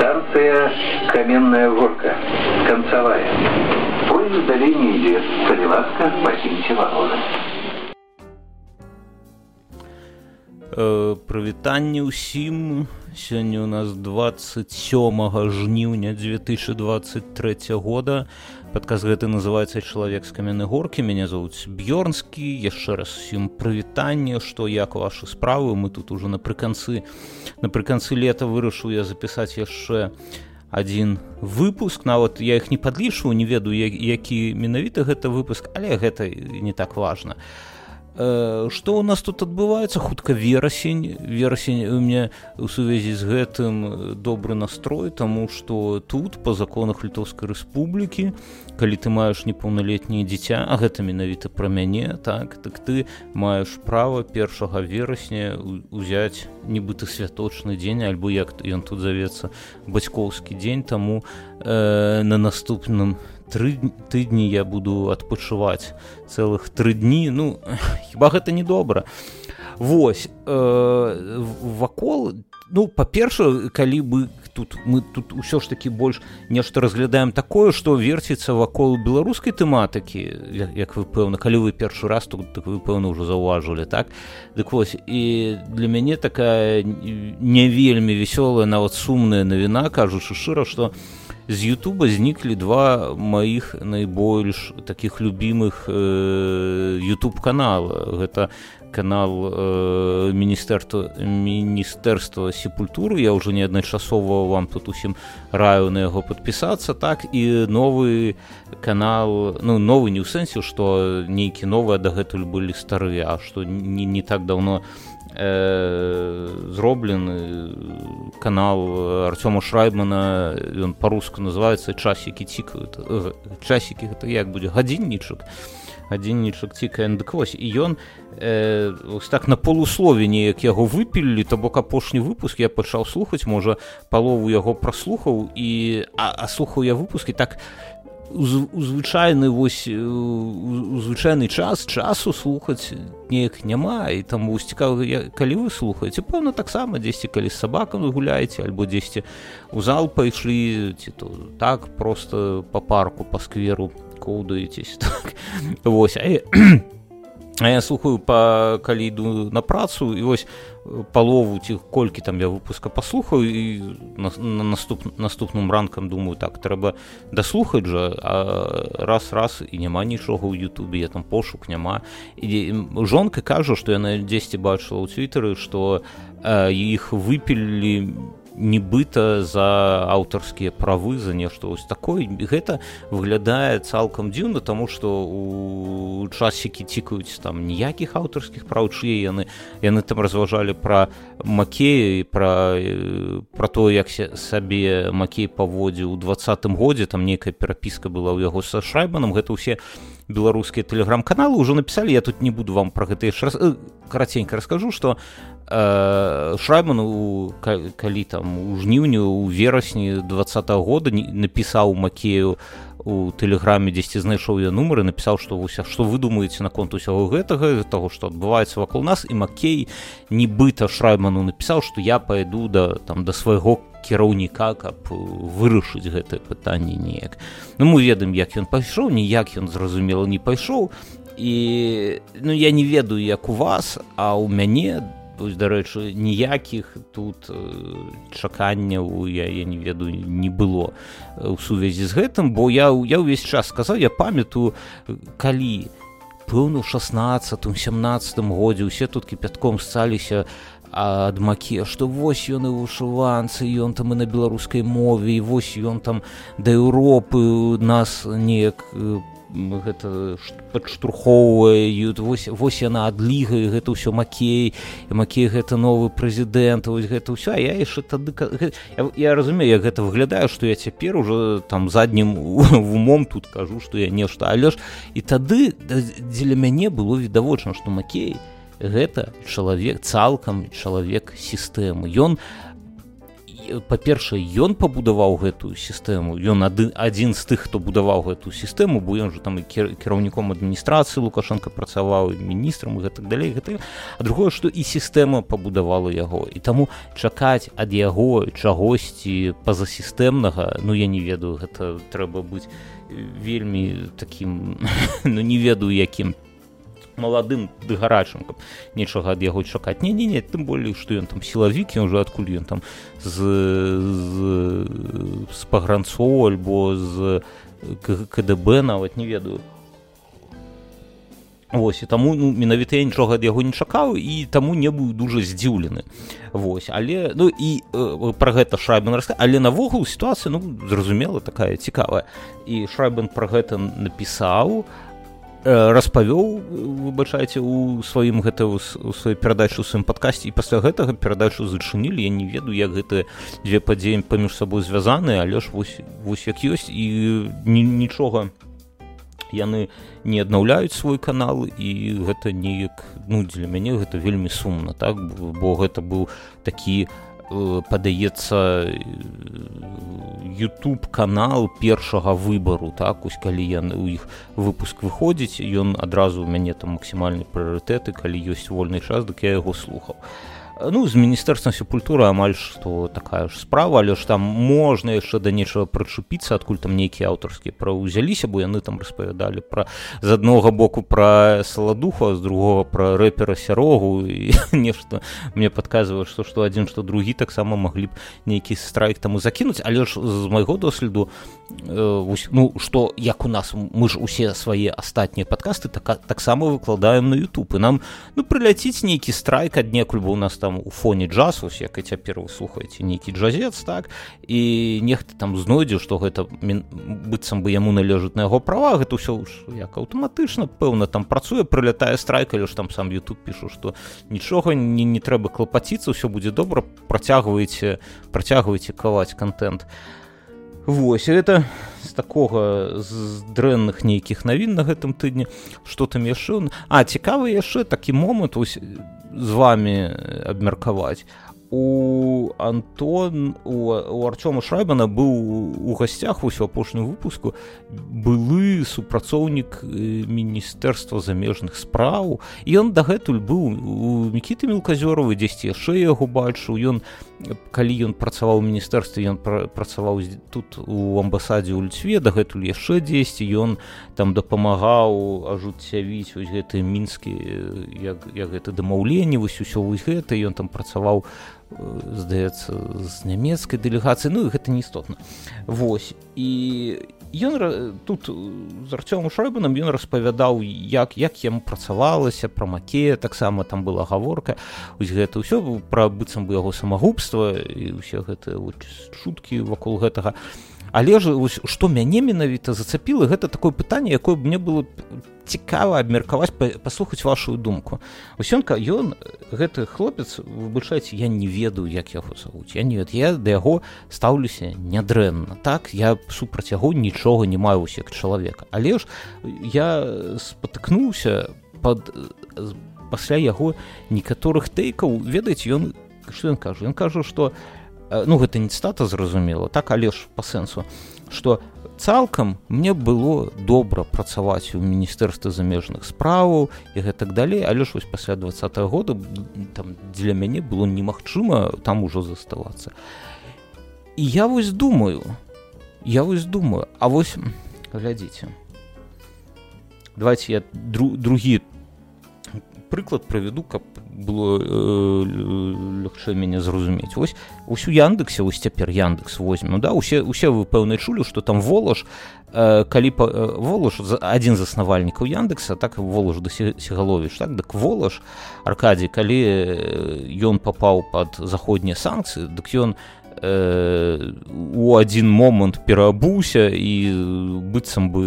Станция Каменная Горка. Концевая. Поезд далее не идет. Солеватка, покиньте вагоны. Э, прывітанне ўсім. Сёння у нас 27 жніўня 2023 года. Падказ гэты называется чалавек з каменнай горкі мяне зовут б'ёрнскі яшчэ раз усім прывітанне што як ваши справы. Мы тут уже напрыканцы напрыканцы лета вырашыў я запісаць яшчэ один выпуск. Нават я их не падлічваў не ведаю які менавіта гэта выпуск але гэта не так важно а что у нас тут адбываецца хутка верасень верасень у меня у сувязі з гэтым добры настрой тому что тут по законах літоўскай рэспублікі калі ты маеш непаўналетняе дзіця а гэта менавіта пра мяне так так ты маеш права першага верасня узяць нібыта святочны дзень альбо як ён тут завецца бацькоўскі дзень таму э, на наступным тры тыдні я буду адпачываць цэлых тры дні. Ну хіба гэта не добра? Вось э, вакол ну па-першае калі бы тут мы тут усё ж такі больш нешта разглядаем такое што верціцца вакол беларускай тэматыкі як вы пэўна калі вы першы раз тут так вы пэўна ўжо заўважылі так? Дык вось і для мяне такая не вельмі вясёлая нават сумная навіна кажучы шчыра што з Ютуба зніклі два маіх найбольш таких любимых YouTube э, канала. Гэта канал э, міністэрства міністэрства сепультуры я ўжо неадначасова вам тут усім раю на яго подпісацца так і новы канал ну новы не ў сэнсе што нейкі новыя дагэтуль былі старыя а што не, не так давно э, зроблены канал артёма шрайбмана ён по-руску называется часікі цікают э, часікі гэта як будзе гадзіннічак гадзіннічак цікаэндык вось і ён э, так на полуслове неяк яго выпілі то бок апошні выпуск я пачаў слухаць можа палову яго праслухаў і а, а слухаў я выпускі так не у звычайны вось у звычайны час часу слухаць неяк няма і там цікава калі вы слухаеце пэўна таксама дзесьці калі з сабакам гуляеце альбо дзесьці у зал пайшлі ці то так просто по парку по скверу коўдаецесь так вось а я, а слухаю па калі іду на працу і вось палову ці колькі там я выпуска паслухаю і на, на наступ наступным ранкам думаю так трэба даслухаць жа раз раз і няма нічога ў Ютубе я там пошук няма і жонка кажа што яна дзесьці бачыла ў твиттары што іх выпілі нібыта за аўтарскія правы за нешта вось такое. Гэта выглядае цалкам дзіўна тому что у часікі цікаюць там ніякіх аўтарскіх праў чые яны. Яны там разважалі пра макея і пра пра то як сабе макей паводзіў у двадцатым годзе. Там нейкая перапіска была ў яго са шрайбанам гэта ўсе беларускія тэлеграм-каналы ўжо напісалі. Я тут не буду вам пра гэта яшчэ раз э, караценька раскажу что э, шрайману калі там у жніўню у верасні два года напісаў макею у тэлеграме дзесьці знайшоў я нумары напісаў што вось што вы думаеце наконт усяго гэтага таго што адбываецца вакол нас. І макей нібыта шрайману напісаў што я пайду да там да свайго кіраўніка каб вырашыць гэтае пытанне неяк. Ну мы ведаем як ён пайшоў ніяк ён зразумела не пайшоў. І ну я не ведаю як у вас а у мяне дарэчы ніякіх тут чаканняў я я не ведаю не было у сувязі з гэтым бо я я ўвесь час сказаў я памятаю калі пэўну 16 17 годзе усе тут кіпятком сцаліся ад маке што вось ён і вышыванцы ён там і на беларускай мове і вось ён там да Еўропы нас неяк гэта падштурхоўвае вось, вось яна адлігае гэта ўсё макей макей гэта новы прэзідэнт вось гэта ўсё. Я яшчэ тады я, я разумею як гэта выглядаю што я цяпер уже там заднім умом тут кажу што я нешта. Але ж і тады дзеля мяне было відавочна што макей гэта чалавек цалкам чалавек сістэмы. Ён па-першае ён пабудаваў гэтую сістэму ён ады, адзін з тых хто будаваў гэтую сістэму бо ён же там і кіраўніком адміністрацыі лукашенко працаваў міністрам гэтак далей гэта а другое што і сістэма пабудавала яго. І таму чакаць ад яго чагосьці пазасістэмнага ну я не ведаю гэта трэба быць вельмі таким ну не ведаю якім маладым ды гарачым каб нечага ад яго чакаць. Не не не тым болей што ён там сілавік ён уже адкуль ён там з з, з пагранцоў альбо з кДб нават не ведаю. Вось і таму ну, менавіта я нічога ад яго не чакаў і таму не быў дужа здзіўлены. Вось але ну і э, пра гэта шрайбен раска але навогул сітуацыя ну зразумела такая цікавая. І шрайбен пра гэта напісаў э, распавёў выбачайце у сваім гэта у сваёй перадачу у сваім падкасці. І пасля гэтага перадачу зачынілі. Я не ведаю як гэтыя дзве падзеі паміж сабой звязаны але ж вось вось як ёсць. І нічога не яны не аднаўляюць свой канал. І гэта неяк ну для мяне гэта вельмі сумна так? Бо гэта быў такі э, падаецца э, youtube канал першага выбару так ось калі яны у іх выпуск выходзіць ён адразу у мяне там максімальны прыярытэты калі ёсць вольны час дык я яго слухаў. а ну з міністэрствам культуры амаль што такая ж справа але ж там можна яшчэ да нечага прычупіцца адкуль там нейкія аўтарскія пра ўзяліся бо яны там распавядалі пра з аднога боку пра саладуха з другого пра рэпера сярогу і нешта. Мне падказвае што што адзін што другі таксама маглі б нейкі страйк таму закінуць. Але ж з майго доследу э, ну што як у нас мы ж усе свае астатнія падкасты так таксама выкладаем на youtube. І нам ну прыляціць нейкі страйк аднекуль бо у нас там там у фоне джазу як і цяпер вы слухаеце нейкі джазец так і нехта там знойдзе што гэта быццам бы яму належыць на яго права гэта ўсё як аўтаматычна пэўна там працуе прылятае страйка лишь там сам youtube пішу што нічога не, не трэба клапаціцца ўсё будзе добра працягваеце працягваеце каваць контент Вось это з такога з дрэнных нейкіх навін на гэтым тыдні. Что там яшчэ? А цікавы яшчэ такі момант ось з вами абмеркаваць. У антон у, у арчома шрайбана быў у гасцях усё апошнюю выпуску былы супрацоўнік міністэрства замежных спраў. Ён дагэтуль быў у мікіты мелказёровы дзесьці яшчэ яго бачыў. Ён калі ён працаваў у міністэрстве ён працаваў тут у амбасадзе ў льцве дагэтуль яшчэ дзесьці ён там дапамагаў ажуццявіць вось гэты мінскі як, як гэта дамаўленне вось усё вось гэта. Ён там працаваў у здаецца з нямецкай дэлегацыі ну гэта не істотна. Вось. І ён тут з арцём шойбанам ён распавядаў як як яму працавалася пра макея таксама там была гаворка. Ось гэта ўсё пра быццам бы яго самагубства і ўсе гэтыя шуткі вакол гэтага але ж што мяне менавіта зацапіла гэта такое пытанне якое мне было цікава абмеркаваць паслухаць вашу думку. Усёнка ён гэты хлопец выбачаеце я не ведаю як яго завуць. Я не вед я да яго стаўлюся нядрэнна. Так я супраць яго нічога не маю усек чалавека. Але ж я спатыкнуўся под пасля яго некаторых тэйкаў. Ведаць ён ён кажу ён кажу што ну гэта не цитата зразумела так але ж по сэнсу что цалкам мне было добра працаваць у міністэрстве замежных справаў і гэтак далей. Але ж вось пасля двадца -го года там дзеля мяне было немагчыма там ужо заставацца. І я вось думаю я вось думаю а вось глядзіце. Давайте я дру, другі прыклад правяду каб было э, лягчэй мяне зразумець вось усю яндексе вось цяпер яндекс возьмем ну да усе усе вы пэўна чулі что там волаж э, калі па, э, волаж адзін з заснавальнікаў яндекса так волаж да сігаловіш так дык волаж аркадій калі ён папаў под заходнія санкцыі дык ён э, у адзін момант пераабуўся і быццам бы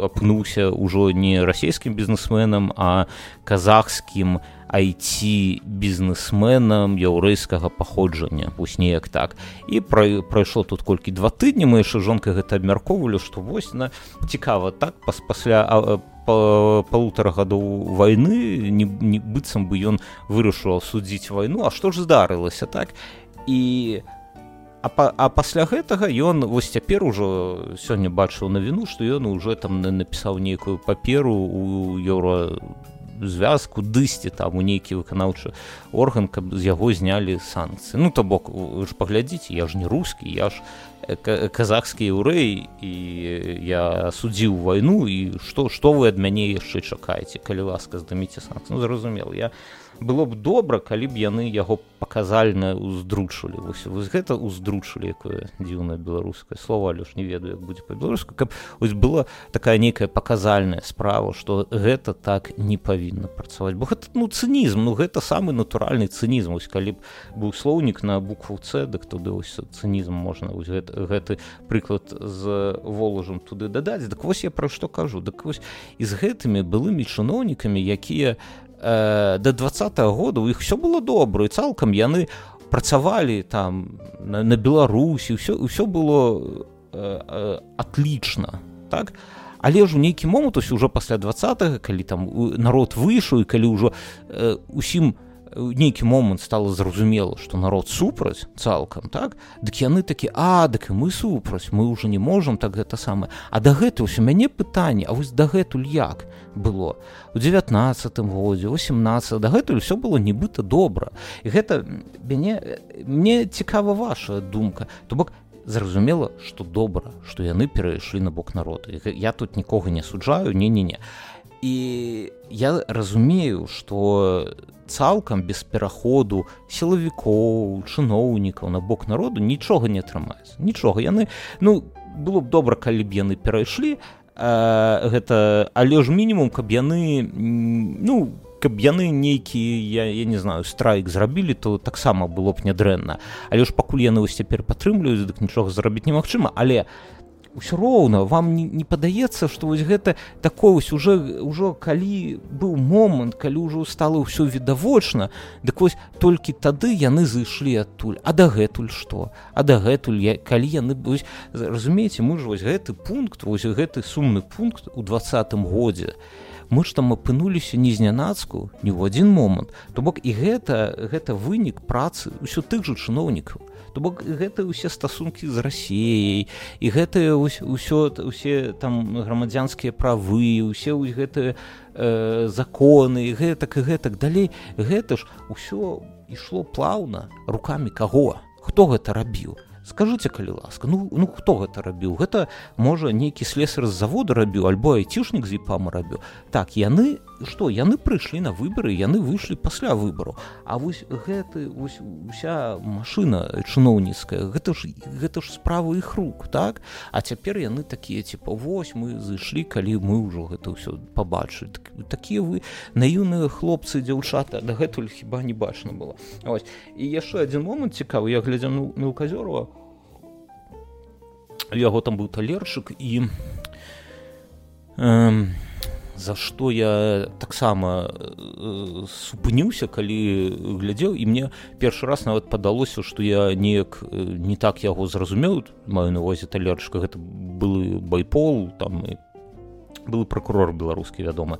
апнуўся ўжо не расійскім бізнесменам а казахскім айці бізнесменам яўрэйскага паходжання пусть неяк так. І пра, прайшло тут колькі два тыдні мы яшчэ жонка гэта абмяркоўвалі што вось на цікава так пас пасля па полутора гадоў войны не, не быццам бы ён вырашыў судзіць вайну. А што ж здарылася так? І а, па, а пасля гэтага ён вось цяпер ужо сёння бачыў навіну што ён уже там напісаў нейкую паперу у еўра звязку дысці там у нейкі выканаўчы орган каб з яго знялі санкцыі. Ну то бок вы ж паглядзіце я ж не рускі я ж казахскі еўрэй і я судзіў вайну і што што вы ад мяне яшчэ чакаеце калі ласка здаміце санкцыі ну, зразумел я было б добра калі б яны яго паказальна уздручылі вось, вось гэта уздручылі якое дзіўнае беларускае слова ж не ведаю як будзе па-беларуску каб вось была такая нейкая паказальная справа што гэта так не павінна працаваць. Бо гэта ну цынізм ну гэта самы натуральны цынізм. Вось калі б быў слоўнік на букву c дык туды вось цынізм можна вось гэты, гэты прыклад з волажам туды дадаць. Дык вось я пра што кажу. Дык вось і з гэтымі былымі чыноўнікамі якія э, до двадцатого года у іх все было добра і цалкам яны працавалі там на, на беларусі все ўсё было э, э, отлично так? Але ж у нейкі момант ўжо пасля двадцатого калі там народ выйшаў і калі ўжо э, усім у нейкі момант стало зразумела что народ супраць цалкам так? Дык яны такі а дык мы супраць мы уже не можем так гэта самае а дагэтуль у мяне пытанне А вось дагэтуль як было? У девятнадцатым годзе 18 дагэтуль все было нібыта добра. І гэта мяне мне цікава ваша думка. То бок зразумела что добра что яны перайшлі на бок народу я тут нікога не суджаю не не не і я разумею что цалкам без пераходу сілавікоў чыноўнікаў на бок народу нічога не атрымаецца нічога. Яны ну было б добра калі б яны перайшлі гэта але ж мінімум каб яны ну каб яны нейкі я, я не знаю страйк зрабілі то таксама было б нядрэнна. Але ж пакуль яны вось цяпер падтрымліваюць дык нічога зрабіць немагчыма. Але у ўсё роўна вам не, не падаецца што вось гэта такое вось уже ўжо калі быў момант калі ўжо стало ўсё відавочна дык вось толькі тады яны зышлі адтуль. А дагэтуль што? А дагэтуль я калі яны вось разумееце мы ж вось гэты пункт вось гэты сумны пункт у двадцатым годзе мы ж там апынуліся не знянацку ні ў адзін момант. То бок і гэта гэта вынік працы ўсё тых жа чыноўнікаў. То бок гэта ўсе стасункі з рассеяй і гэтыя ўсё усе там грамадзянскія правы усе гэтыя э, законы гэтак і гэтак. Далей гэта ж усё ішло плаўна руками каго? Хто гэта рабіў скажите калі ласка ну ну хто гэта рабіў гэта можа нейкі слесар з завода рабіў альбо айцішнік з іпама рабіў так яны што яны прыйшлі на выбары яны выйшлі пасля выбару А вось гэты вось уся машына чыноўніцкая гэта ж гэта ж справа іх рук так? А цяпер яны такія типа вось мы зышлі калі мы ўжо гэта ўсё пабачылі так, такія вы наіўныя хлопцы дзяўчата дагэтуль хіба не бачна было. І яшчэ адзін момант цікавы я глядзя ну мелказёрова яго там быў талерчык і э, за што я таксама э, супыніўся калі глядзеў і мне першы раз нават падалося што я неяк не так яго зразумеў маю на увазе талерчка гэта былы байпол там былы прокурор беларускі вядома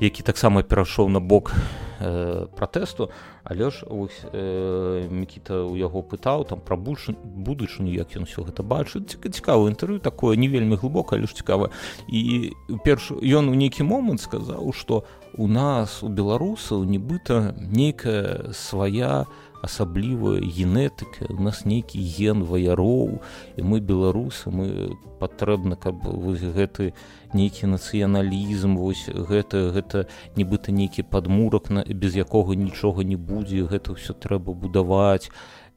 які таксама перайшоў на бок э, пратэсту. Але ж ось э, мікіта у яго пытаў там пра будучыню як ён все гэта бачыць. Цікава інтэрв'ю такое не вельмі глыбока але ж цікава і перш ён у нейкі момант сказаў што у нас у беларусаў нібыта нейкая свая асаблівая генетыка. У нас нейкі ген ваяроў і мы беларусы мы патрэбна каб вось гэты нейкі нацыяналізм вось гэта гэта нібыта нейкі падмурак на без якога нічога не будзе гэта ўсё трэба будаваць.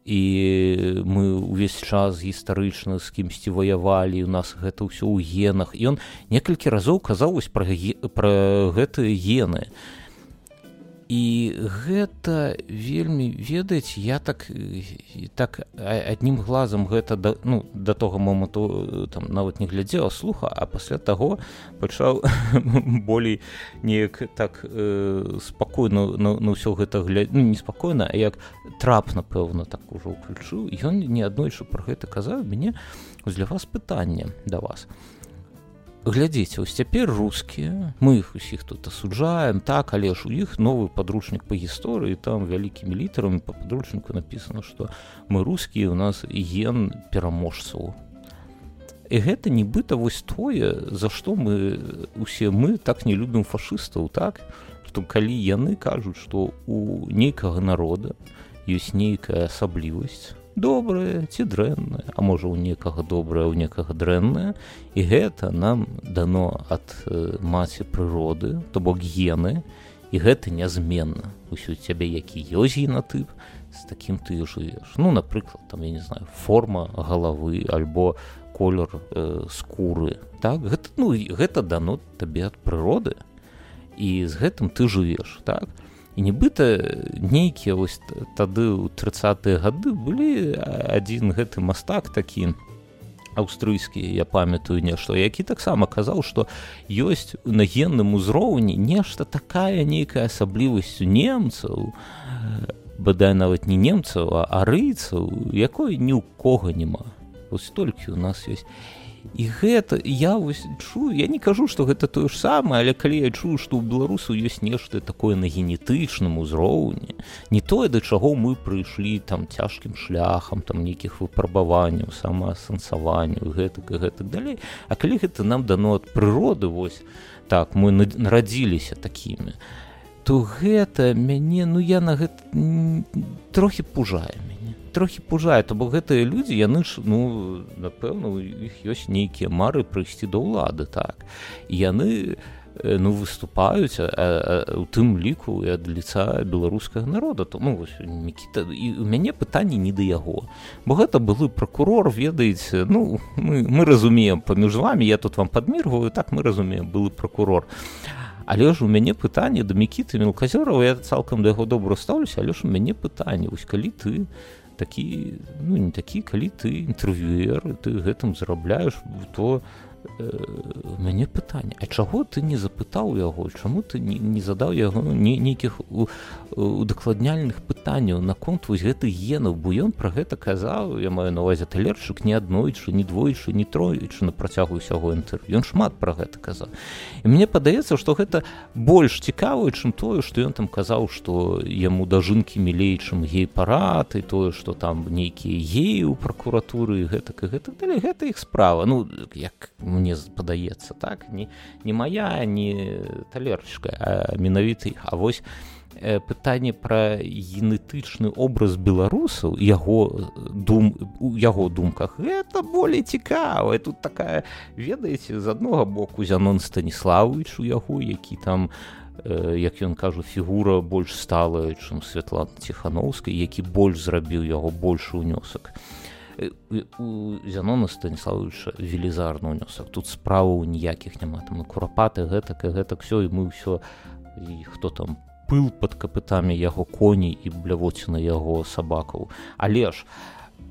І мы ўвесь час гістарычна з кімсьці ваявалі у нас гэта ўсё ў генах. І ён некалькі разоў казаў вось пра пра гэтыя гены. і гэта вельмі ведаць я так так аднім глазам гэта да, ну да того моманту там нават не глядзела слуха а пасля таго пачаў болей неяк так э, спакойна на, на ўсё гэта глядзь ну, неспакойна як трап напэўна так ужо ўключыў ён не аднойчы про гэта казаў мяне для вас пытанне да вас глядзіце ось цяпер рускія мы іх усіх тут асуджаем так але ж у іх новы падручнік па гісторыі там вялікімі літарамі по падручніку написано что мы рускія у нас ген пераможцаў і гэта нібыта вось тое за што мы усе мы так не любім фашыстаў так? Што калі яны кажуць што у нейкага народа ёсць нейкая асаблівасць добрае ці дрэннае а можа у некага добрае у некага дрэннае. І гэта нам дано ад маці прыроды то бок гены. І гэта нязменна. Усё цябе які ёсць генатып з такім ты жывеш. Ну напрыклад там я не знаю форма галавы альбо колер э, скуры. Так? Гэта ну гэта дано табе ад прыроды. І з гэтым ты жывеш так і нібыта нейкія вось тады ў тридцатые гады былі адзін гэты мастак такі аўстрыйскі я памятаю нешта які таксама казаў што ёсць на генным узроўні нешта такая нейкая асаблівасць у немцаў бадай нават не немцаў а арыйцаў якой ні ў кого няма. Вось толькі у нас ёсць і гэта я вось чую я не кажу что гэта тое ж самае але калі я чую что ў беларусу ёсць нешта такое на генетычным узроўні не тое да чаго мы прыйшлі там цяжкім шляхам там нейкіх выпрабаванняў самаасэнсаванню гэтак і гэтак далей. А калі гэта нам дано ад прыроды вось так мы нарадзіліся такімі то гэта мяне ну я на гэта трохі пужае трохі пужае то бок гэтыя людзі яны ж ну напэўна у іх ёсць нейкія мары прыйсці да ўлады так. Яны ну выступаюць у тым ліку і ад лица беларускага народа. То ну вось мікіта і у мяне пытанне не да яго. Бо гэта былы прокурор ведаеце ну мы мы разумеем паміж вами я тут вам падміргваю так мы разумеем былы прокурор але ж у мяне пытанне да мікіты мелказёраў я цалкам да яго добра стаўлюся але ж у мяне пытанне вось калі ты такі ну не такі калі ты інтэрв'юер ты гэтым зарабляеш то мяне пытанне А чаго ты не запытаў яго чаму ты не, не задаў яго нейкіх удакладняльных пытанняў наконт вось гэты генаў бо ён пра гэта казаў я маю навазе талерчык не аднойчы не двойчы не троечы на працягу ўсяго інтэрв'ю ён шмат пра гэта казаў і мне падаецца што гэта больш цікавае чым тое што ён там казаў што яму дажынкі мілей чым гей-парад і тое што там нейкія геі ў пракуратуры гэтак і гэтак далей гэта іх справа. Ну як мне падаецца так? Не не моя не талерчка менавіта іх а вось э, пытанне пра генетычны образ беларусаў яго дум у яго думках. Это болей цікава. Тут такая ведаеце з аднога боку зянон станіславович у яго які там э, як ён кажу фігура больш сталая чым святлана ціхановскай які больш зрабіў яго большы ўнёсак у зянона станіславовича велізарны ўнёсак тут справаў ніякіх няма. Там курапаты гэтак і гэтак все і мы ўсё і хто там пыл под капытамі яго коней і блявоці на яго сабакаў. Але ж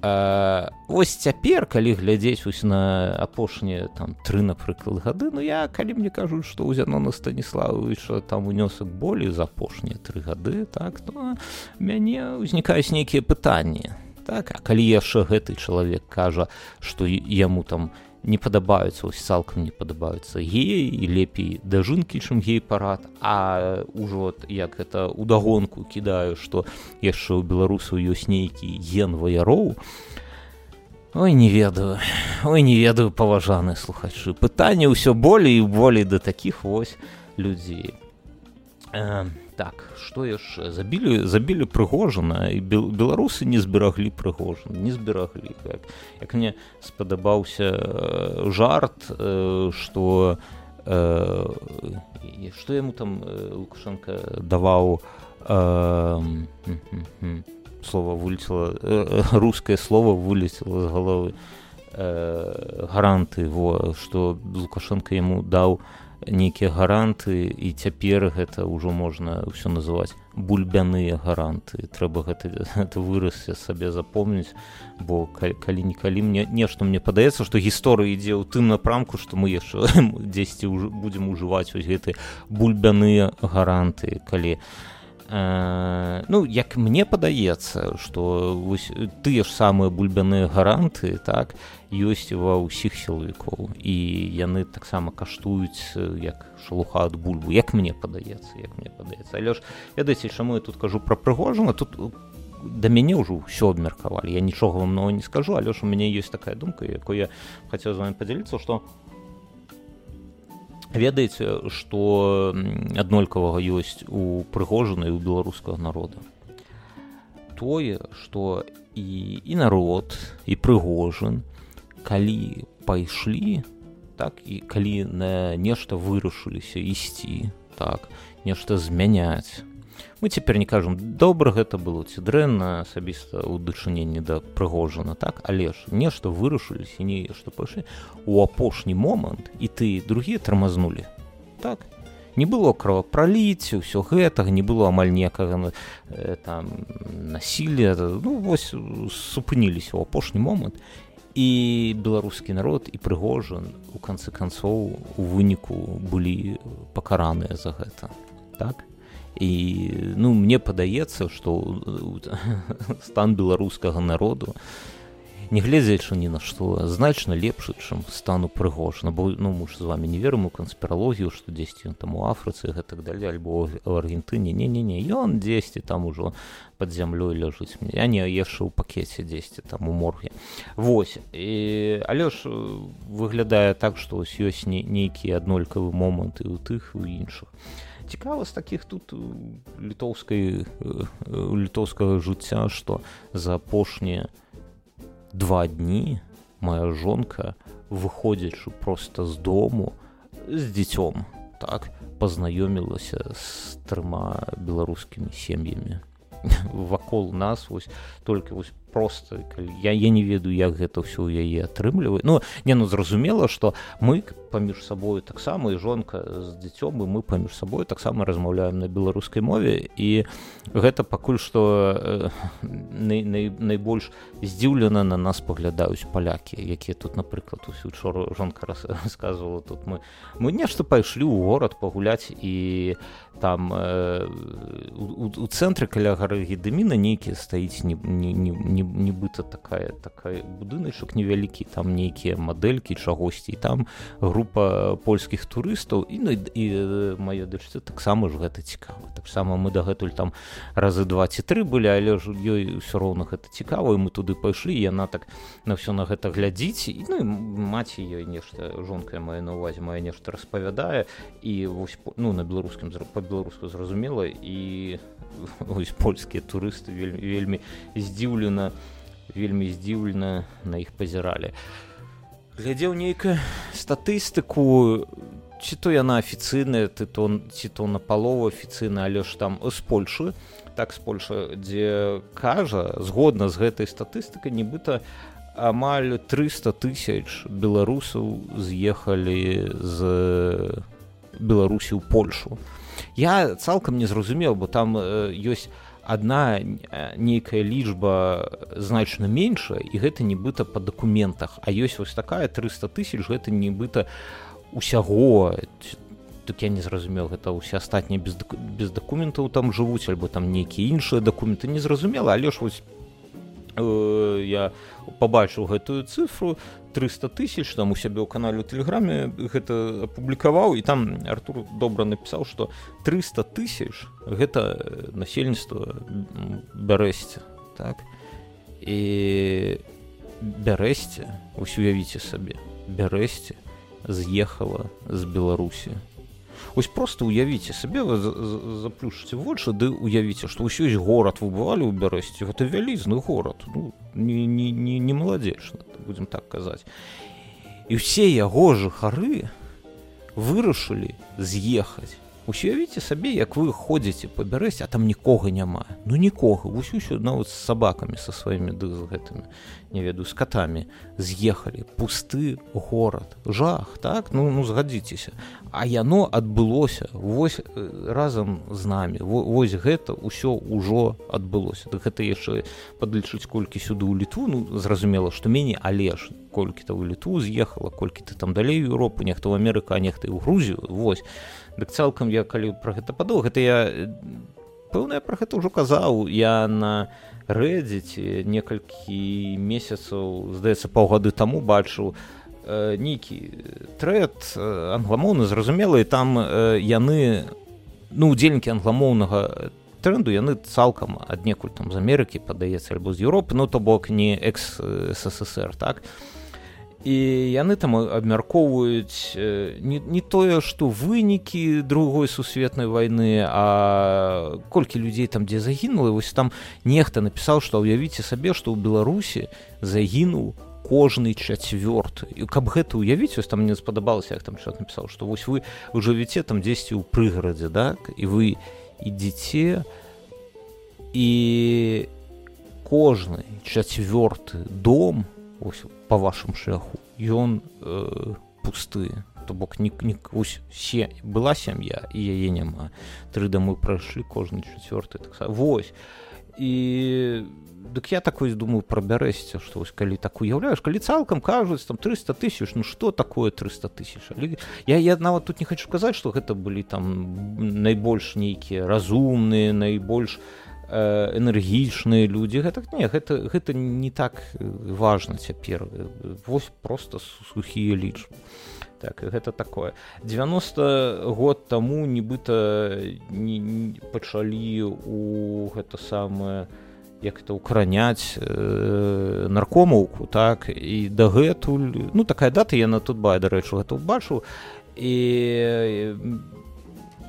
э, ось цяпер калі глядзець вось на апошнія там тры напрыклад гады ну я калі мне кажуць што ў зянона станіславовича там унёсак болей за апошнія тры гады так то мяне ўзнікаюць нейкія пытанні так а калі яшчэ гэты чалавек кажа што яму там не падабаюцца ось цалкам не падабаюцца геі і лепей дажынкі чым гей-парад а ўжо як это удагонку кідаю што яшчэ ў беларусу ёсць нейкі ген ваяроў. Ой не ведаю ой не ведаю паважаны слухачы пытанне ўсё болей і болей да такіх вось людзей. А так что яшчэ забілі забілі прыгожана і беларусы не збераглі прыгожан не збераглі як, як мне спадабаўся жарт что что э, яму там лукашенко даваў слова вылетела э, рускае слово вылетела з головы э, гаранты во что лукашенко яму даў э, нейкія гаранты і цяпер гэта ўжо можна ўсё называць бульбяныя гаранты. Трэба гэта, гэта вырасся сабе запомніць бо калі-нікалі мне нешта мне падаецца што гісторыя ідзе ў тым напрамку што мы яшчэ дзесьці будзем ужываць вось гэты бульбяныя гаранты. Калі э, ну як мне падаецца что тыя ж самыя бульбяныя гаранты так ёсць ва ўсіх сілавікоў. І яны таксама каштуюць як шалуха ад бульбу як мне падаецца як мне падаецца. Але ж ведаеце чаму я тут кажу пра прыгожана тут да мяне ўжо ўсё абмеркавалі. Я нічога вам многа не скажу але ж у мяне ёсць такая думка якую я хацеў з вами падзяліцца што ведаеце што аднолькавага ёсць у прыгожанай у беларускага народа? Тое што і і народ і прыгожан калі пайшлі так і калі на нешта вырашыліся ісці так нешта змяняць мы цяпер не кажам добра гэта было ці дрэнна асабіста ў дачыненні да прыгожана так але ж нешта вырашыліся не што пайшлі у апошні момант і ты другія тармазнулі так. Не было кровапраліць ўсё гэтага не было амаль ніякага э, там насілля ну вось супыніліся ў апошні момант і беларускі народ і прыгожан у канцы канцоў у выніку былі пакараныя за гэта. Так? І ну мне падаецца што стан беларускага народу нягледзячы ні на што значна лепшы чым стану прыгожна бо ну муж з вами не верым у канспіралогію што дзесьці там у афрыцы гэтак далей альбо в аргентыне не не не ён дзесьці там ужо под зямлёй ляжыць. Мне я не яшчэ ў пакеце дзесьці там у морге восьось і але ж выглядае так што ось ёсць не нейкія аднолькавы моманты у тых у іншых. Цікава з таких тут літоўскай літоўскага жыцця што за апошнія два дні моя жонка выходзячы просто з дому з дзіцём так пазнаёмілася з трыма беларускімі сем'ямі вакол нас вось толькі вось просто я я не ведаю як гэта ўсё яе атрымліваю ну не ну зразумела что мы паміж сабою таксама і жонка з дзіцём і мы паміж сабою таксама размаўляем на беларускай мове. І гэта пакуль што най, най, найбольш здзіўлена на нас паглядаюць палякі якія тут напрыклад усю учора жонка рассказывала тут. Мы мы нешта пайшлі ў горад пагуляць і там э, у, у цэнтры каля гары гедеміна нейкі стаіць не, не, не, не нібыта такая такая будыначак невялікі там нейкія мадэлькі чагосьці. Там група польскіх турыстаў і ну, і мае дачцы таксама ж гэта цікава. Таксама мы дагэтуль там разы два ці тры былі але ж ёй ўсё роўна гэта цікава мы туды пайшлі яна так на ўсё на гэта глядзіць. І ну, маці ёй нешта жонка мае на увазе мае нешта распавядае. І вось ну на беларускім па-беларуску зразумела і ось польскія турысты вельмі вельмі здзіўлена вельмі здзіўлена на іх пазіралі. Глядзеў нейкая статыстыку ці то яна афіцыйная ты то ці то на палову афіцыйна але ж там з польшы так з польша дзе кажа згодна з гэтай статыстыкай нібыта амаль 300 тысяч беларусаў з'ехалі з беларусі ў польшу. Я цалкам не зразумеў бо там э, ёсць одна нейкая лічба значна меншая і гэта нібыта па дакументах. А ёсць вось такая 300 тысяч гэта нібыта усяго. Так я не зразумеў гэта ўсе астатнія без, без дакументаў там жывуць альбо там нейкія іншыя дакументы не зразумела. Але ж вось э, я побачыў гэтую цифру 300 тысяч там у сябе ў канале тэлеграме гэта апублікаваў і там артур добра напісаў што 300 тысяч гэта насельніцтва бярэсце. Так? І бярэсце ось уявіце сабе бярэсце з'ехала з беларусі. Ось просто уявіце сабе вы заплюшыце вочы ды уявіце што ўсё ёсць горад выбывалі ў бярэсці гэта вялізны горад. Ну, не, не, не, не маладзечна будем так казаць. І ўсе яго жыхары вырашылі з'ехаць уявіце сабе як вы ходзіце пабярэць а там нікога няма. Ну нікога. Вось усё нават з сабакамі са сваімі ды з гэтымі не ведаю з катамі з'ехалі. Пусты горад. Жах так? Ну ну згадзіцеся. А яно адбылося вось разам з намі. Вось гэта ўсё ўжо адбылося. Так гэта яшчэ падлічыць колькі сюды ў літву. Ну зразумела што меней але ж колькі то ў літву з'ехала колькі ты там далей Еўропу нехта ў Амерыка нехта і ў Грузію. Вось дык цалкам я калі пра гэта падаў гэта я пэўна пра гэта ўжо казаў. Я на рэдзіце некалькі месяцаў здаецца паўгады таму бачыў э, нейкі трэд э, англамоўны зразумела і там э, яны ну удзельнікі англамоўнага тренду яны цалкам аднекуль там з Амерыкі падаецца альбо з Еўропы ну то бок не экс ссср так і яны там абмяркоўваюць не, не тое што вынікі другой сусветнай войны а колькі людзей там дзе загінула. Вось там нехта напісаў што ўявіце сабе што ў беларусі загінуў кожны чацвёрт і каб гэта уявіць вось там мне спадабалася як там чат напісаў што вось вы ўжо віце там дзесьці ў прыгарадзе так і вы ідзіце і кожны чацвёрты дом ось, по вашым шляху. Ён э, пусты то бок не, не ось, се была сям'я і яе няма тры дамы прайшлі кожны чацвёрты так вось і дык я такой думаю прабярэсся што вось калі так уяўляеш калі цалкам кажуць там 300 тысяч ну что такое 300 тысяч я я нават тут не хочу казаць что гэта былі там найбольш нейкія разумныя найбольш э, энергічныя людзі гэта не гэта гэта не так важно цяпер. Вось просто сухія лічбы. Так гэта такое. 90 год таму нібыта не, не пачалі у гэта самае як это укараняць э, наркомаўку так і дагэтуль ну такая дата яна тут бай дарэчы гэта ўбачыў. І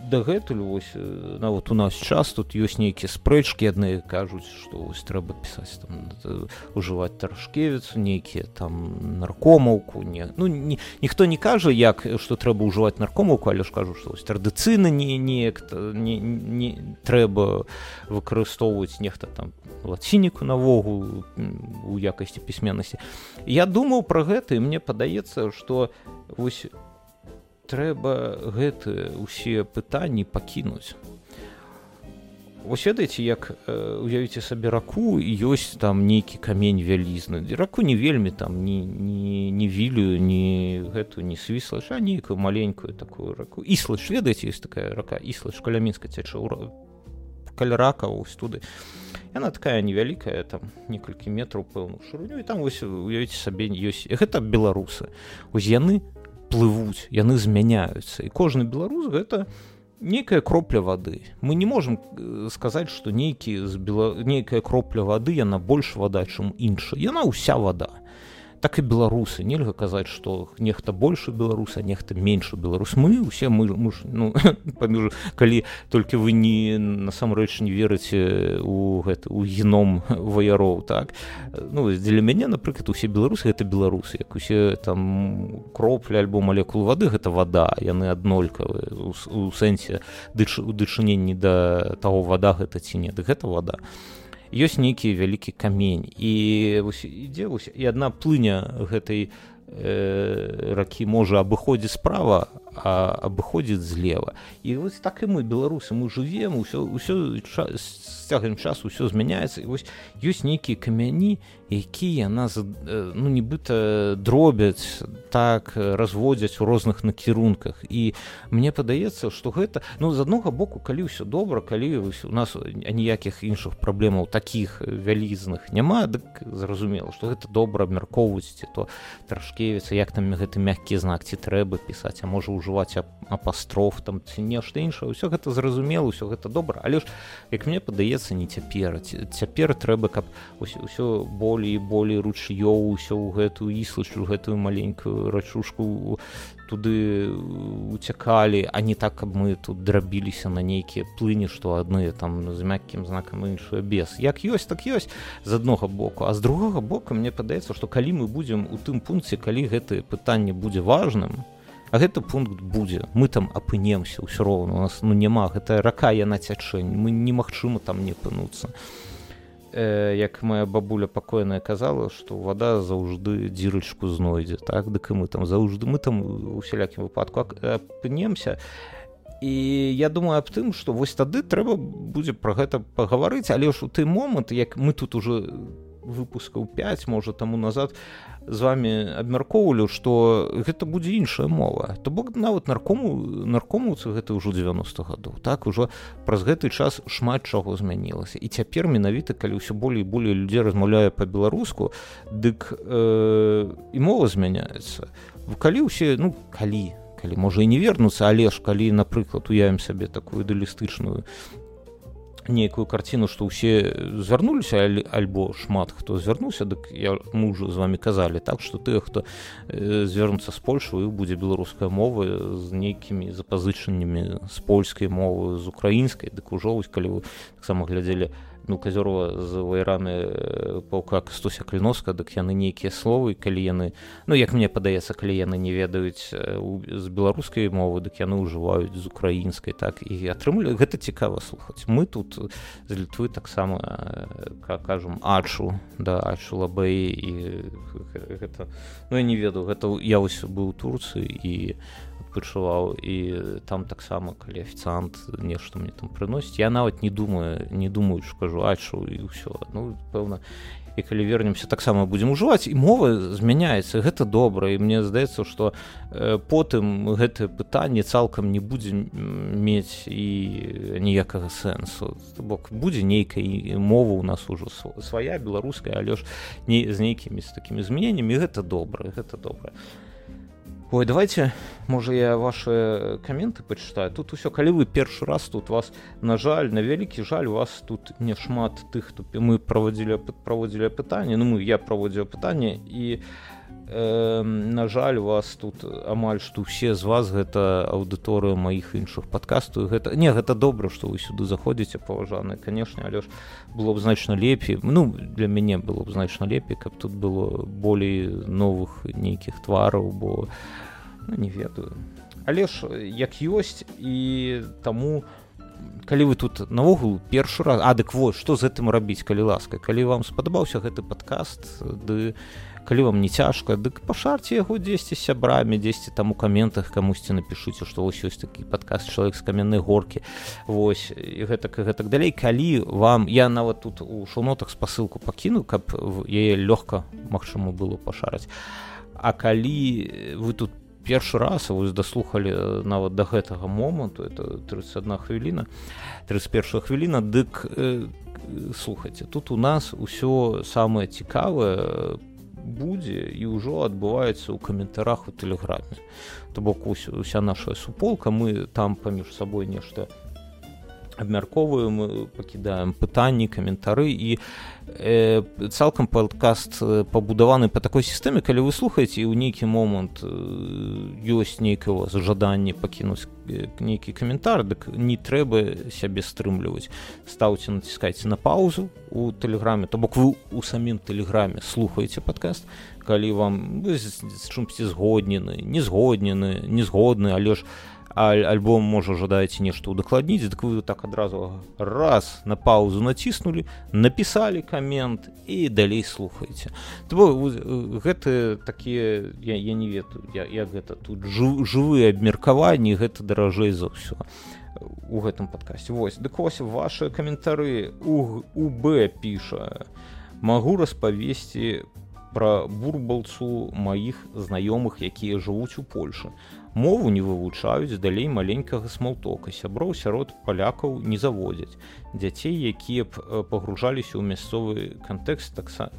дагэтуль вось нават у нас час тут ёсць нейкія спрэчкі адны кажуць што вось трэба пісаць там ужываць тарашкевіцу нейкія там наркомаўку не ну ні, ніхто не кажа як што трэба ўжываць наркомаўку але ж кажу што вось традыцыйна не неяк не, не трэба выкарыстоўваць нехта там лацініку навогул у якасці пісьменнасці. Я думаў пра гэта і мне падаецца што вось трэба гэты усе пытанні пакінуць. Вось ведаеце як уявіце сабе раку і ёсць там нейкі камень вялізны. Раку не вельмі там не не, не вілю не гэту не свісла а нейкую маленькую такую раку. Іслач ведаеце есть такая рака іслач калямінска цяча каля рака ось туды. Яна такая невялікая там некалькі метраў пэўну шырыню і там вось уявіце сабе ёсць гэта беларусы. Ось яны плывуць яны змяняюцца і кожны беларус гэта нейкая кропля вады мы не можемм э, сказаць што нейкі з бела... нейкая кропля вады яна больш вада чым інша яна ўся вода так і беларусы нельга казаць что нехта больше беларуса нехта менш беларус мы усе мы мы ж, ну паміж калі толькі вы не насамрэч не верыце у гэта у геном ваяроў так. Ну дзеля мяне напрыклад усе беларусы это беларусы як усе там кропля альбо малекул вады гэта вода. Яны аднолькавыя у сэнсе дыч у дачыненні да таго вода гэта ці не гэта вода ёсць нейкі вялікі камень і ідзе і адна плыня гэтай э, ракі можа абыходзіць справа а абыходзіць злева. І вось так і мы беларусы мы жывем усё ўсё з цягам часу ўсё змяняецца. І вось ёсць нейкія камяні якія нас ну нібыта дробяць так разводзяць у розных накірунках. І мне падаецца што гэта ну з аднога боку калі ўсё добра калі у нас аніякіх іншых праблемаў таких вялізных няма дык зразумела што гэта добра абмяркоўваць то трашкевіца як там гэты мяккі знак ці трэба пісаць а можа ўжываць апастроф там ці нешта іншае ўсё гэта зразумела ўсё гэта добра але ж як мне падаецца не цяпер цяпер трэба каб ўсё более болей болей руч'ёў усё ў гэтую іслачу гэтую маленькую рачушку туды уцякалі а не так каб мы тут драбіліся на нейкія плыні што адны там з мяккім знакам іншую без. Як ёсць так ёсць з аднога боку. А з другога боку мне падаецца што калі мы будзем у тым пункце калі гэтае пытанне будзе важным а гэты пункт будзе. Мы там апынемся ўсё роўна. У нас ну няма гэтая рака яна цячэнь мы немагчыма там не пынуцца а э, як моя бабуля пакойная казала что вода заўжды дзірачку знойдзе так? Дык і мы там заўжды мы там усялякім выпадку апынемся. І я думаю аб тым что вось тады трэба будзе про гэта пагаварыць. Але ж у той момант як мы тут уже выпускаў 5 можа таму назад з вами абмяркоўвалі што гэта будзе іншая мова. То бок нават наркому наркомуцы гэта ўжо 90 гадоў. Так ужо праз гэты час шмат чаго змянілася. І цяпер менавіта калі ўсё болей болей людзей размаўляе па-беларуску дык э, і мова змяняецца. Калі ўсе ну калі калі можа і не вернуцца але ж калі напрыклад уявім сабе такую ідэалістычную нейкую карціну што ўсе звярнуліся альбо шмат хто звярнуўся дык я мы ўжо з вами казалі так што тыя хто э, звярнуцца з польшу будзе беларуская мова з нейкімі запазычаннямі з польскай мовы з украінскай дык ужо вось калі вы таксама глядзелі ну казёрова з вайрамі э, паўка кастуся кліноска дык яны нейкія словы калі яны ну як мне падаецца калі яны не ведаюць э, з беларускай мовы дык яны ўжываюць з украінскай так і атрымлівалі гэта цікава слухаць. Мы тут з літвы таксама э, кажам ачу да ачу лабэй і гэта ну я не ведаю гэта я вось быў у турцыі і адпачываў і там таксама калі афіцыант нешта мне там прыносіць я нават не думаю не думаю що кажу ачу і ўсё ну пэўна і калі вернемся таксама будзем ужываць і мова змяняецца гэта добра і мне здаецца што потым гэтае пытанне цалкам не будзе мець і ніякага сэнсу. Бок будзе нейкай мова у нас ужо свая беларуская але ж не з нейкімі з такімі змененнямі гэта добра гэта добра. а Ой, давайте можа я ваши каменты пачытаю тут усё калі вы першы раз тут вас на жаль на вялікі жаль у вас тут не шмат тых хто мы праводзілі праводзілі пытанне ну мы я праводзіў пытанне і э, на жаль вас тут амаль што ўсе з вас гэта аўдыторыя маіх іншых падкастаў. Гэта не гэта добра што вы сюды заходзіце паважаны канешне але ж было б значна лепей ну для мяне было б значна лепей каб тут было болей новых нейкіх твараў бо ну, не ведаю. Але ж як ёсць і таму калі вы тут наогул першы раз адык вось што з гэтым рабіць калі ласка. Калі вам спадабаўся гэты падкаст ды да калі вам не цяжка дык пашарце яго дзесьці сябрамі дзесьці там у каментах камусьці напішыце што вось ёсць такі падказ чалавек з каменнай горкі восьось і гэтак і гэтак далей. Калі вам я нават тут у шунотах спасылку пакіну каб яе лёгка магчыма было пашараць а калі вы тут першы раз вось даслухалі нават да гэтага моманту это 31 хвіліна 31 хвіліна дык э, слухайте тут у нас усё самае цікавае будзе і ўжо адбываецца ў каментарах у тэлеграме. То бок уся наша суполка мы там паміж сабой нешта абмяркоўваем пакідаем пытанні каментары і э, цалкам падкаст пабудаваны по такой сістэме калі вы слухаеце ў нейкі момант ёсць нейкага зажаданне пакінуць нейкі каментар дык не трэба сябе стрымліваць стаўце націскайце на паузу у тэлеграме то бок вы у самім тэлеграме слухаеце падкаст калі вам з чымсьці згоднены не згоднены не згодны але ж у альбом можа жадаеце нешта удакладніць дык вы так адразу раз на паузу націснулі напісалі камент і далей слухаеце гэты такія я, я не ведаю я, я гэта тут жывыя абмеркаванні гэта даражэй за ўсё у гэтым падкасці. Вось дык вось ваши каментары у УБ піша. Магу распавесці пра бурбалцу маіх знаёмых якія жывуць у Польшы мову не вывучаюць далей маленькага смалтока сяброў сярод палякаў не заводзяць. Дзяцей якія б э, пагружаліся ў мясцовы кантэкст таксама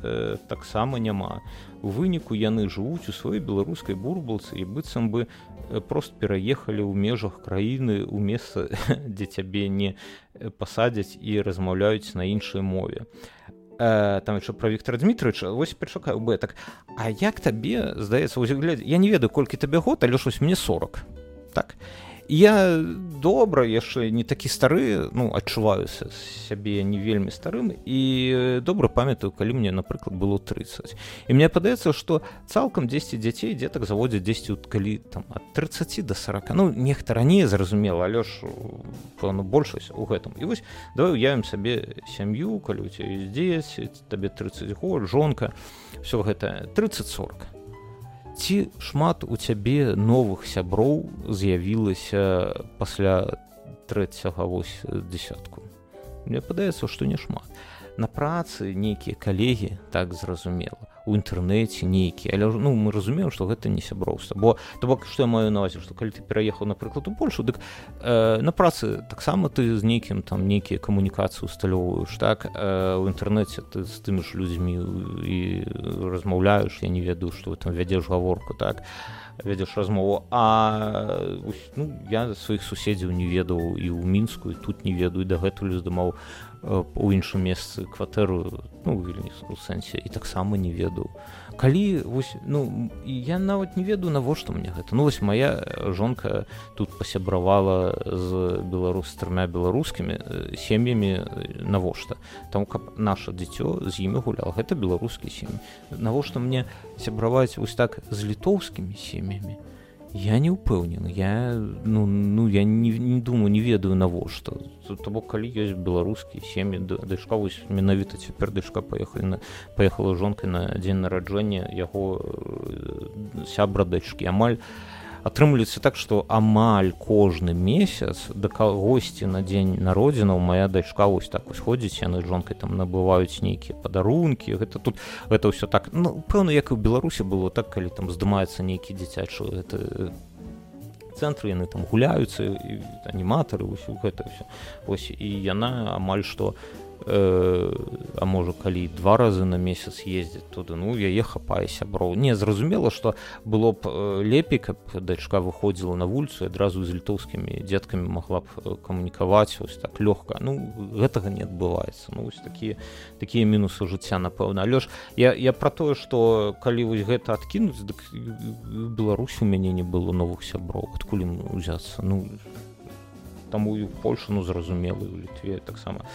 так няма. У выніку яны жывуць у сваёй беларускай бурбалцы і быццам бы э, прост пераехалі ў межах краіны ў месца дзе цябе не э, пасадзяць і размаўляюць на іншай мове. а э, там яшчэ пра Віктора Дмітровича вось пачакаю бы так А як табе здаецца глядзе я не ведаю колькі табе год але ж вось мне 40 так я добра яшчэ не такі стары ну адчуваюся сябе не вельмі старым і добра памятаю калі мне напрыклад было 30 і мне падаецца что цалкам 10 дзяцей дзетак заводзяць 10 калі там ад 30 до 40 ну нехта раней зразумела але ж пэўна большасць у гэтым. І вось давай уявім сабе сям'ю калі у цябе здзеяць табе 30 год жонка все гэта 30 40 ці шмат у цябе новых сяброў з'явілася пасля трэцяга вось десятку Мне падаецца што не шмат. На працы нейкія калегі так зразумела у інтэрнэце нейкі. Але ну мы разумеем што гэта не сяброўства. Бо то бок што я маю навазе што калі ты пераехаў напрыклад у польшу дык э, на працы таксама ты з нейкім там нейкія камунікацыі усталёўваеш так? Э, у інтэрнэце ты з тымі ж людзьмі і размаўляеш я не ведаю што там вядзеш гаворку так? Вядзеш размову. А ну, я сваіх суседзяў не ведаў і ў мінску і тут не ведаю дагэтуль здымаў у іншым месцы кватэру ну у сэнсе і таксама не ведаў калі вось ну я нават не ведаю навошта мне гэта. Ну вось моя жонка тут пасябравала з беларус трымя беларускімі сем'ямі навошта? Там каб наше дзіцё з імі гулял гэта беларускі сем'і. Навошта мне сябраваць вось так з літоўскімі сем'ямі я не ўпэўнены я ну ну я не, не думаю не ведаю навошта то бок калі ёсць беларускія сем'і дачка вось менавіта цяпер дачка паехалі на паехала жонкай на дзень нараджэння яго сябра дачкі. Амаль атрымліваецца так што амаль кожны месяц да кагосьці на дзень народзінаў моя дачка вось так вось ходзіць яны жонкай там набываюць нейкія падарункі. Гэта тут гэта ўсё так. Ну пэўна як і ў беларусі было так калі там здымаецца нейкі дзіцячы гэта цэнтры яны там гуляюцца аніматары ўсё гэта ўсё. Ось і яна амаль што э, а можа калі два разы на месяц ездзіць туды ну яе хапае сяброў не зразумела што было б э, лепей каб дачка выходзіла на вуліцу адразу з літоўскімі дзеткамі могла б э, камунікаваць ось так лёгка ну гэтага не адбываецца ну вось такія такія мінусы жыцця напэўна ж я я про тое что калі вось гэта адкінуць дык беларусі у мяне не было новых сяброў адкуль узяцца ну таму і польшу ну зразумелы у літве таксама.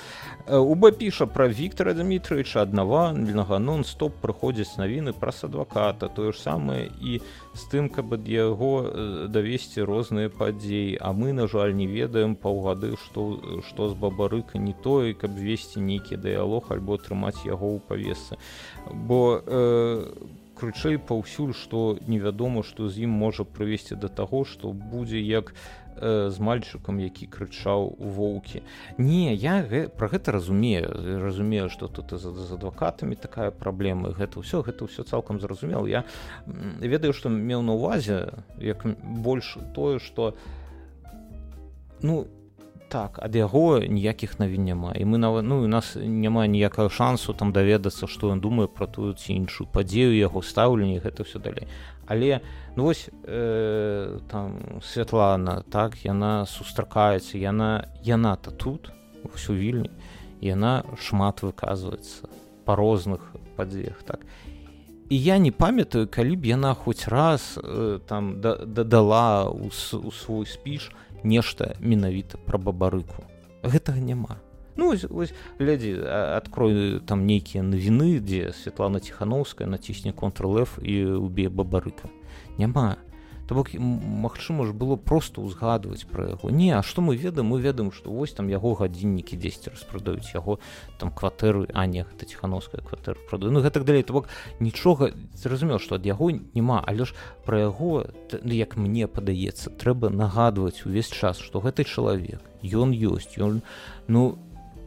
Уба піша про Віктора Дмітровича аднаванага нон-стоп прыходзяць навіны праз адваката тое ж самае і з тым каб ад яго давесці розныя падзеі. А мы на жаль не ведаем паўгады што што з бабарыка не тое каб весці нейкі дыялог альбо трымаць яго ў павесцы бо э, крычэй паўсюль што невядома што з ім можа прывесці да таго што будзе як з мальчыкам які крычаў у воўкі. Не я гэ, про гэта разумею. Разумею что тут з, з адвакатамі такая праблема гэта ўсё гэта ўсё цалкам зразумел я ведаю што меў на увазе як больш тое что ну так ад яго ніякіх навін няма. І мы нават ну у нас няма ніякага шансу там даведацца што ён думае пра тую ці іншую падзею яго стаўленне гэта все далей. Але ну вось э, там Святлана так яна сустракаецца яна яна-то тут ўсё вільні яна шмат выказваецца па розных падзеях так. І я не памятаю калі б яна хоць раз э, там дадала ў свой спіш нешта менавіта пра бабарыку. Гэтага няма. Ну, ось, ось глядзі адкрою там нейкія навіны дзе Святлана ціхановская націсне контрл-ф і убе бабарыка. Няма то бок магчыма ж было просто ўзгадваць пра яго. Не а што мы ведаем? Мы ведаем што вось там яго гадзіннікі дзесьці распрадаюць яго там кватэры а не гэта ціхановская кватэра прадаю ну гэтак далей. То бок нічога зразумеў што ад яго няма. Але ж пра яго ну, як мне падаецца трэба нагадваць увесь час што гэты чалавек ён ёсць ён ну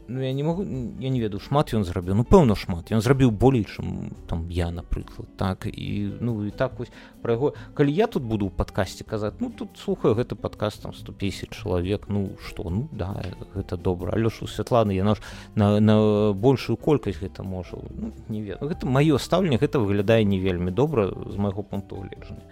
ну я не могу я не ведаю шмат ён зрабіў ну пэўна шмат. Ён зрабіў болей чым там я напрыклад. Так і ну і так вось пра яго калі я тут буду ў падкасці казаць ну тут слухаю гэты падкаст там 150 чалавек ну што? Ну да гэта добра. Але ж у святланы яна ж на, на большую колькасць гэта можа. Ну, не ведаю гэта маё стаўленне гэта выглядае не вельмі добра з майго пункту гледжання.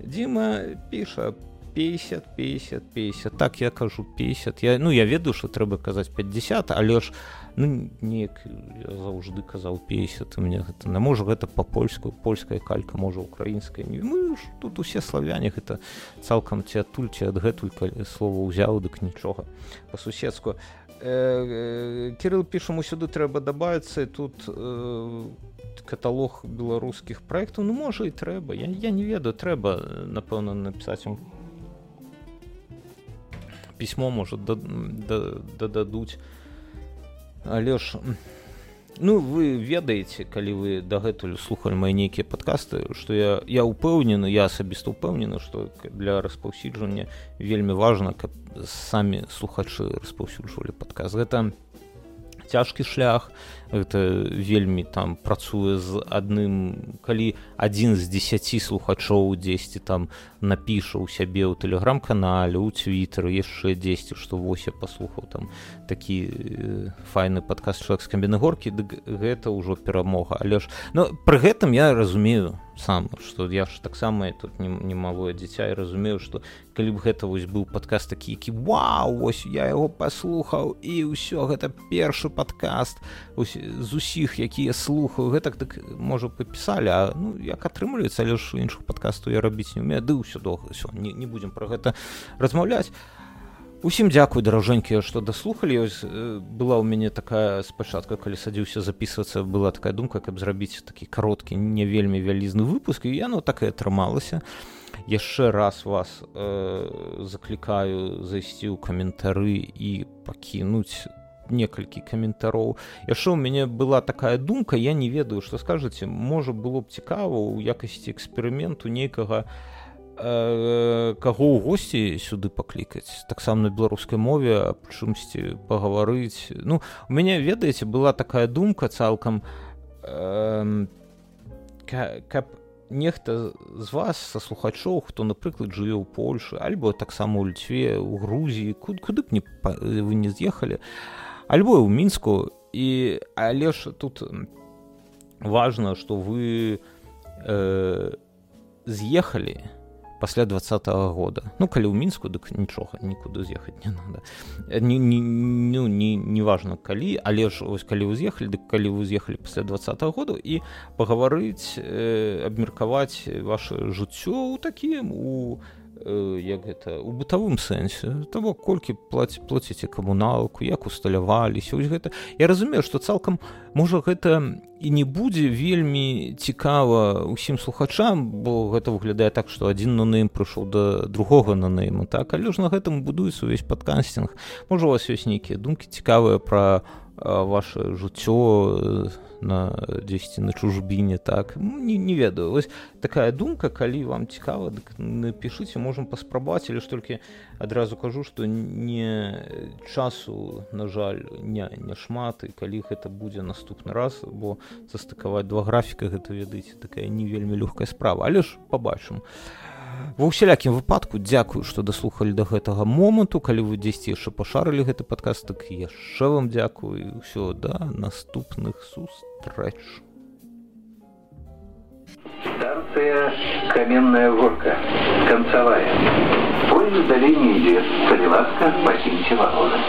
Дзіма піша по 50 50 50 так я кажу 50 я ну я ведаю что трэба казаць 50 але ж ну неяк заўжды казаў 50 мне гэта на можа гэта по-польску польская калька можа украінская не ну, тут усе славяне гэта цалкам ці адтуль ці адгэтуль слова ўзяў дык нічога по-суседску э, э, кирилл пішам усюды трэба дабавіцца тут э, каталог беларускіх проектаў ну можа і трэба. Я, я не ведаю трэба напэўна напісаць пісьмо можа дададуць але ж ну вы ведаеце калі вы дагэтуль слухали мои нейкія падкасты что я я упэўнены я асабіста упэўнены что для распаўсюджвання вельмі важна каб самі слухачы распаўсюджвалі падказ гэта цяжкі шлях это вельмі там працуе з адным калі адзін з 10 слухачоў дзесьці там напіша у сябе ў тэлеграм-канале у твиттер яшчэ 10 што вось я паслухаў там такі э, файны падказ чалавек з камбіны горкі дык гэта ўжо перамога. Але ж но пры гэтым я разумею сам что я ж таксама тут не, не малое дзіця і разумею что калі б гэта вось быў падказ такі які вау ось я яго паслухаў і ўсё гэта першы падкаст з усіх якія слухаю гэтак так можа папісалі а ну як атрымліваецца але ж іншых падкасту я рабіць не умею ды ўсё доўга все не, не будзем про гэта размаўляць. Усім дзякуй даражэнькія што даслухалі. Ось была ў мяне такая спачатку калі садзіўся записывацца была такая думка каб зрабіць такі кароткі не вельмі вялізны выпуск і яно так і атрымалася. Яшчэ раз вас э, заклікаю зайсці ў каментары і пакінуць некалькі каментароў яшчэ у мяне была такая думка я не ведаю што скажаце можа было б цікава ў якасці эксперыменту нейкага не Э, каго ў госці сюды паклікаць. Таксама на беларускай мове чымсьці пагаварыць. Ну у мяне ведаеце была такая думка цалкам э, каб нехта з вас са слухачоў хто напрыклад жыве ў польшы альбо таксама ў льцве у грузіі куд, куды б не вы не з'ехалі альбо ў мінску і але ж тут важна што вы э, з'ехалі пасля двадцатого года. Ну калі ў мінску дык нічога нікуды з'ехаць не надо. Не, не, ну не неважно калі але ж ось калі вы з'ехалі дык калі вы з'ехалі пасля двадцатого году і пагаварыць э, абмеркаваць ваше жыццё ў такім у Э, як гэта у бытавым сэнсе. Того колькі плаці плаціце камуналку як усталяваліся. Ось гэта я разумею што цалкам можа гэта і не будзе вельмі цікава усім слухачам бо гэта выглядае так што адзін нонейм прыйшоў да другога нонейма так? Але ж на гэтым будуецца увесь падкастинг можа у вас ёсць нейкія думкі цікавыя пра ваше жыццё на 10 на чужбіне так? Ну, не, не ведаю. Вось такая думка калі вам цікава напішыце можем паспрабаваць ж толькі адразу кажу что не часу на жаль не не шмат і калі гэта будзе наступны раз бо застыкаваць два графіка гэта ведаеце такая не вельмі лёгкая справа. Але ж побачым а ва ўсялякім выпадку дзякую што даслухалі да гэтага моманту. Калі вы дзесьці яшчэ пашарылі гэты падкаст так яшчэ вам дзякую. Ўсё да наступных сустрэч. Станция каменная горка концавая поезд далей не ідзе калі ласка пакіньце вагоны